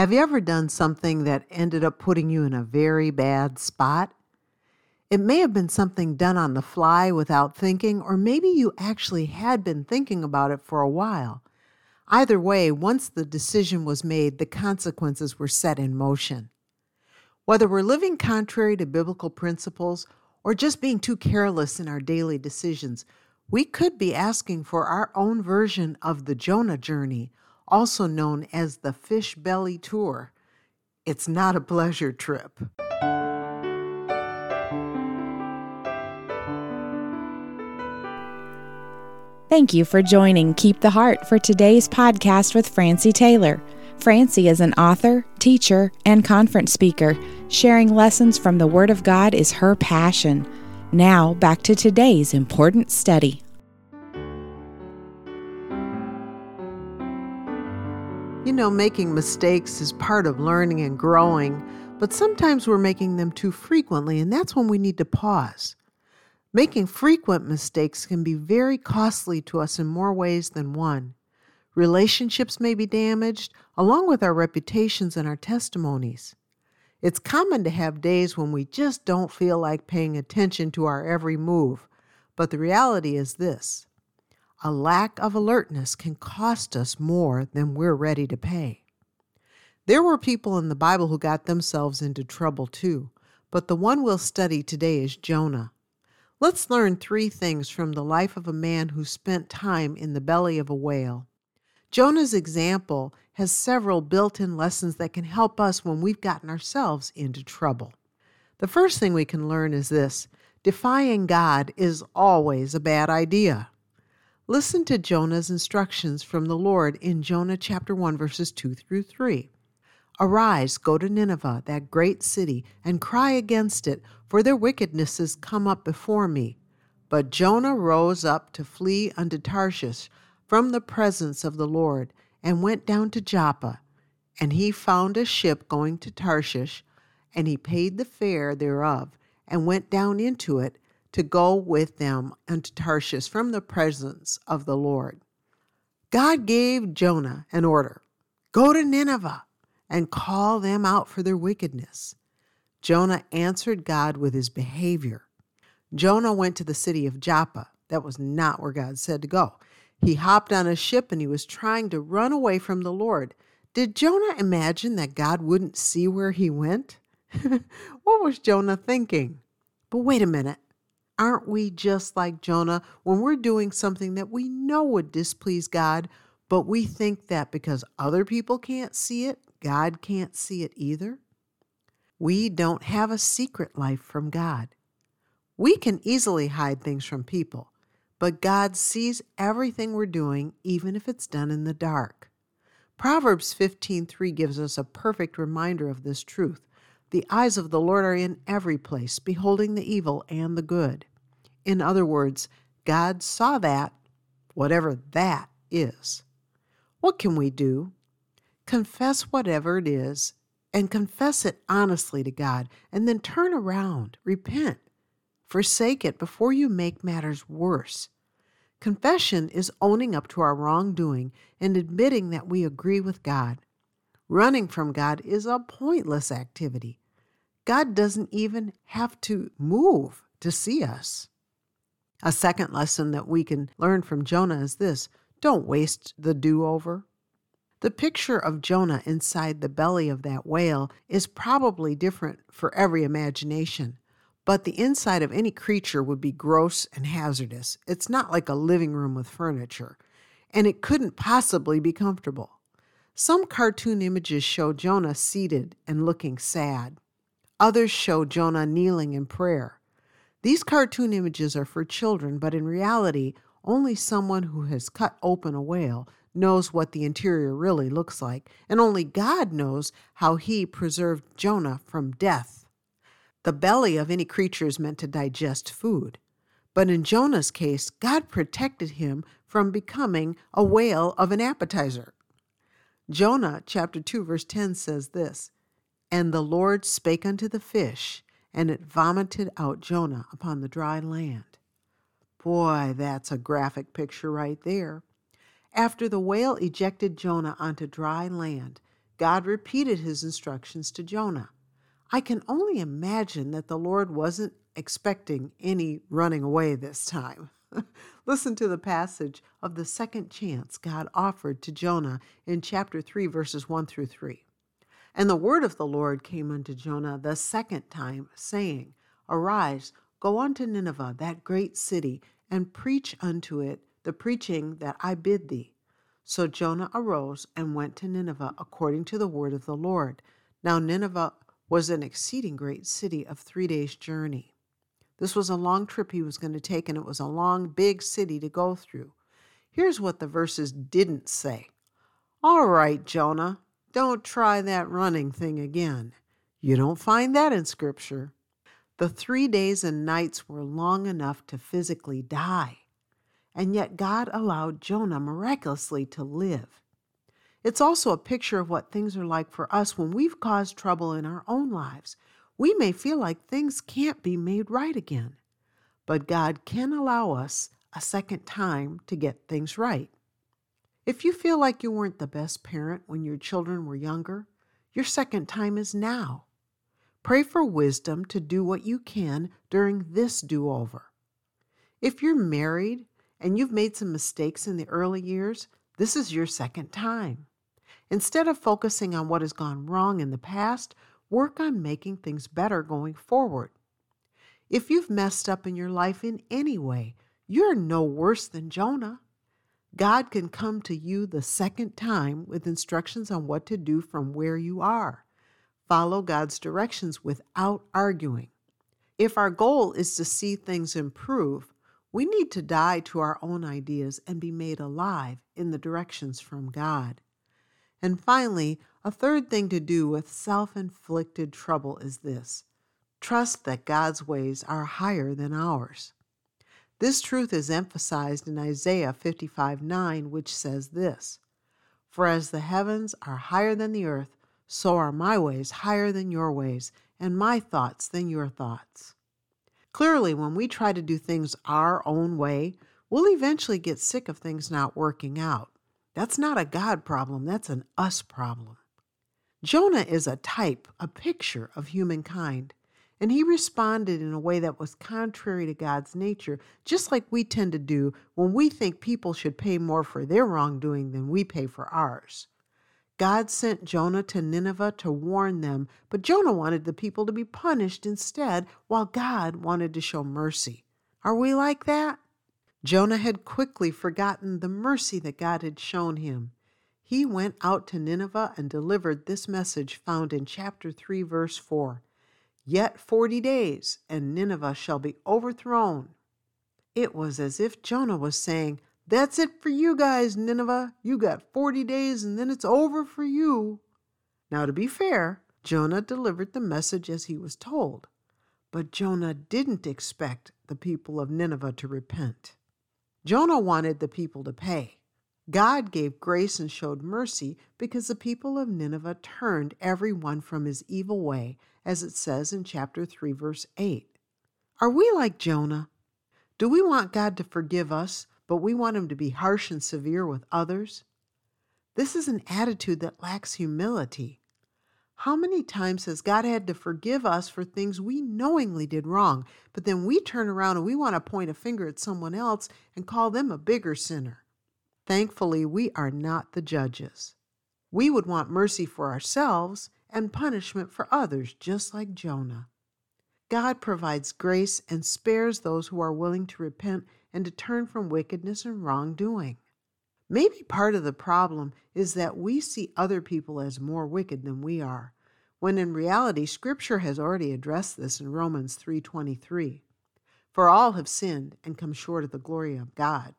Have you ever done something that ended up putting you in a very bad spot? It may have been something done on the fly without thinking, or maybe you actually had been thinking about it for a while. Either way, once the decision was made, the consequences were set in motion. Whether we're living contrary to biblical principles or just being too careless in our daily decisions, we could be asking for our own version of the Jonah journey also known as the Fish Belly Tour. It's not a pleasure trip. Thank you for joining Keep the Heart for today's podcast with Francie Taylor. Francie is an author, teacher, and conference speaker. Sharing lessons from the Word of God is her passion. Now, back to today's important study. You know, making mistakes is part of learning and growing, but sometimes we're making them too frequently, and that's when we need to pause. Making frequent mistakes can be very costly to us in more ways than one. Relationships may be damaged, along with our reputations and our testimonies. It's common to have days when we just don't feel like paying attention to our every move, but the reality is this a lack of alertness can cost us more than we're ready to pay. There were people in the Bible who got themselves into trouble too, but the one we'll study today is Jonah. Let's learn three things from the life of a man who spent time in the belly of a whale. Jonah's example has several built in lessons that can help us when we've gotten ourselves into trouble. The first thing we can learn is this defying God is always a bad idea. Listen to Jonah's instructions from the Lord in Jonah chapter 1, verses 2 through 3. Arise, go to Nineveh, that great city, and cry against it, for their wickedness has come up before me. But Jonah rose up to flee unto Tarshish from the presence of the Lord, and went down to Joppa. And he found a ship going to Tarshish, and he paid the fare thereof, and went down into it, to go with them unto Tarshish from the presence of the Lord. God gave Jonah an order go to Nineveh and call them out for their wickedness. Jonah answered God with his behavior. Jonah went to the city of Joppa. That was not where God said to go. He hopped on a ship and he was trying to run away from the Lord. Did Jonah imagine that God wouldn't see where he went? what was Jonah thinking? But wait a minute. Aren't we just like Jonah when we're doing something that we know would displease God, but we think that because other people can't see it, God can't see it either? We don't have a secret life from God. We can easily hide things from people, but God sees everything we're doing, even if it's done in the dark. Proverbs 15:3 gives us a perfect reminder of this truth. The eyes of the Lord are in every place, beholding the evil and the good. In other words, God saw that, whatever that is. What can we do? Confess whatever it is and confess it honestly to God, and then turn around, repent, forsake it before you make matters worse. Confession is owning up to our wrongdoing and admitting that we agree with God. Running from God is a pointless activity. God doesn't even have to move to see us. A second lesson that we can learn from Jonah is this don't waste the do over. The picture of Jonah inside the belly of that whale is probably different for every imagination, but the inside of any creature would be gross and hazardous. It's not like a living room with furniture, and it couldn't possibly be comfortable. Some cartoon images show Jonah seated and looking sad. Others show Jonah kneeling in prayer. These cartoon images are for children, but in reality, only someone who has cut open a whale knows what the interior really looks like, and only God knows how He preserved Jonah from death. The belly of any creature is meant to digest food, but in Jonah's case, God protected him from becoming a whale of an appetizer. Jonah chapter 2 verse 10 says this, And the Lord spake unto the fish, and it vomited out Jonah upon the dry land. Boy, that's a graphic picture right there. After the whale ejected Jonah onto dry land, God repeated his instructions to Jonah. I can only imagine that the Lord wasn't expecting any running away this time. Listen to the passage of the second chance God offered to Jonah in chapter 3, verses 1 through 3. And the word of the Lord came unto Jonah the second time, saying, Arise, go unto Nineveh, that great city, and preach unto it the preaching that I bid thee. So Jonah arose and went to Nineveh according to the word of the Lord. Now Nineveh was an exceeding great city of three days' journey. This was a long trip he was going to take, and it was a long, big city to go through. Here's what the verses didn't say All right, Jonah, don't try that running thing again. You don't find that in Scripture. The three days and nights were long enough to physically die, and yet God allowed Jonah miraculously to live. It's also a picture of what things are like for us when we've caused trouble in our own lives we may feel like things can't be made right again, but God can allow us a second time to get things right. If you feel like you weren't the best parent when your children were younger, your second time is now. Pray for wisdom to do what you can during this do over. If you're married and you've made some mistakes in the early years, this is your second time. Instead of focusing on what has gone wrong in the past, work on making things better going forward. If you've messed up in your life in any way, you're no worse than Jonah. God can come to you the second time with instructions on what to do from where you are. Follow God's directions without arguing. If our goal is to see things improve, we need to die to our own ideas and be made alive in the directions from God. And finally, a third thing to do with self inflicted trouble is this trust that God's ways are higher than ours. This truth is emphasized in Isaiah 55 9, which says this For as the heavens are higher than the earth, so are my ways higher than your ways, and my thoughts than your thoughts. Clearly, when we try to do things our own way, we'll eventually get sick of things not working out. That's not a God problem, that's an us problem. Jonah is a type, a picture of humankind, and he responded in a way that was contrary to God's nature, just like we tend to do when we think people should pay more for their wrongdoing than we pay for ours. God sent Jonah to Nineveh to warn them, but Jonah wanted the people to be punished instead, while God wanted to show mercy. Are we like that? Jonah had quickly forgotten the mercy that God had shown him he went out to Nineveh and delivered this message found in chapter 3, verse 4 Yet forty days, and Nineveh shall be overthrown. It was as if Jonah was saying, That's it for you guys, Nineveh. You got 40 days, and then it's over for you. Now, to be fair, Jonah delivered the message as he was told. But Jonah didn't expect the people of Nineveh to repent. Jonah wanted the people to pay. God gave grace and showed mercy because the people of Nineveh turned every one from his evil way, as it says in chapter 3, verse 8. Are we like Jonah? Do we want God to forgive us, but we want him to be harsh and severe with others? This is an attitude that lacks humility. How many times has God had to forgive us for things we knowingly did wrong, but then we turn around and we want to point a finger at someone else and call them a bigger sinner? Thankfully, we are not the judges. We would want mercy for ourselves and punishment for others, just like Jonah. God provides grace and spares those who are willing to repent and to turn from wickedness and wrongdoing. Maybe part of the problem is that we see other people as more wicked than we are, when in reality scripture has already addressed this in Romans 3:23. For all have sinned and come short of the glory of God.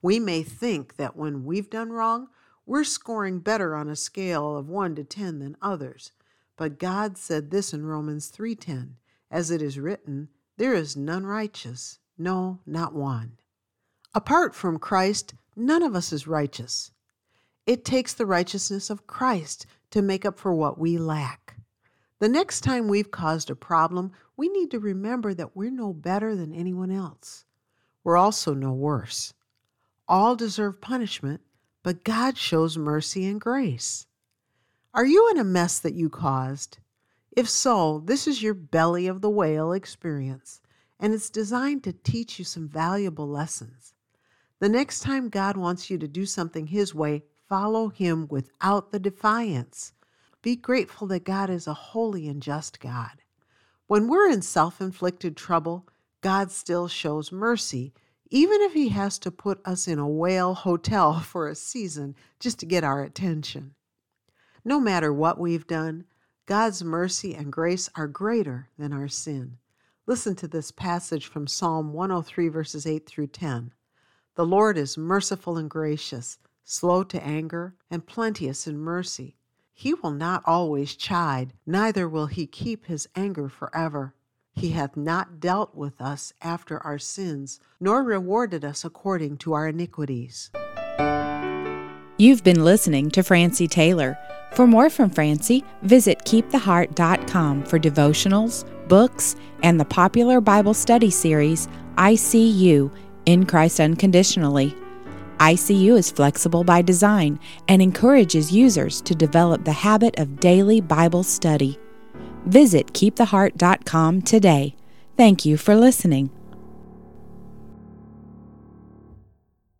We may think that when we've done wrong, we're scoring better on a scale of 1 to 10 than others. But God said this in Romans 3:10, as it is written, there is none righteous, no, not one. Apart from Christ, none of us is righteous. It takes the righteousness of Christ to make up for what we lack. The next time we've caused a problem, we need to remember that we're no better than anyone else. We're also no worse. All deserve punishment, but God shows mercy and grace. Are you in a mess that you caused? If so, this is your belly of the whale experience, and it's designed to teach you some valuable lessons. The next time God wants you to do something His way, follow Him without the defiance. Be grateful that God is a holy and just God. When we're in self inflicted trouble, God still shows mercy, even if He has to put us in a whale hotel for a season just to get our attention. No matter what we've done, God's mercy and grace are greater than our sin. Listen to this passage from Psalm 103, verses 8 through 10. The Lord is merciful and gracious, slow to anger, and plenteous in mercy. He will not always chide, neither will he keep his anger forever. He hath not dealt with us after our sins, nor rewarded us according to our iniquities. You've been listening to Francie Taylor. For more from Francie, visit keeptheheart.com for devotionals, books, and the popular Bible study series, ICU In Christ Unconditionally. ICU is flexible by design and encourages users to develop the habit of daily Bible study. Visit keeptheheart.com today. Thank you for listening.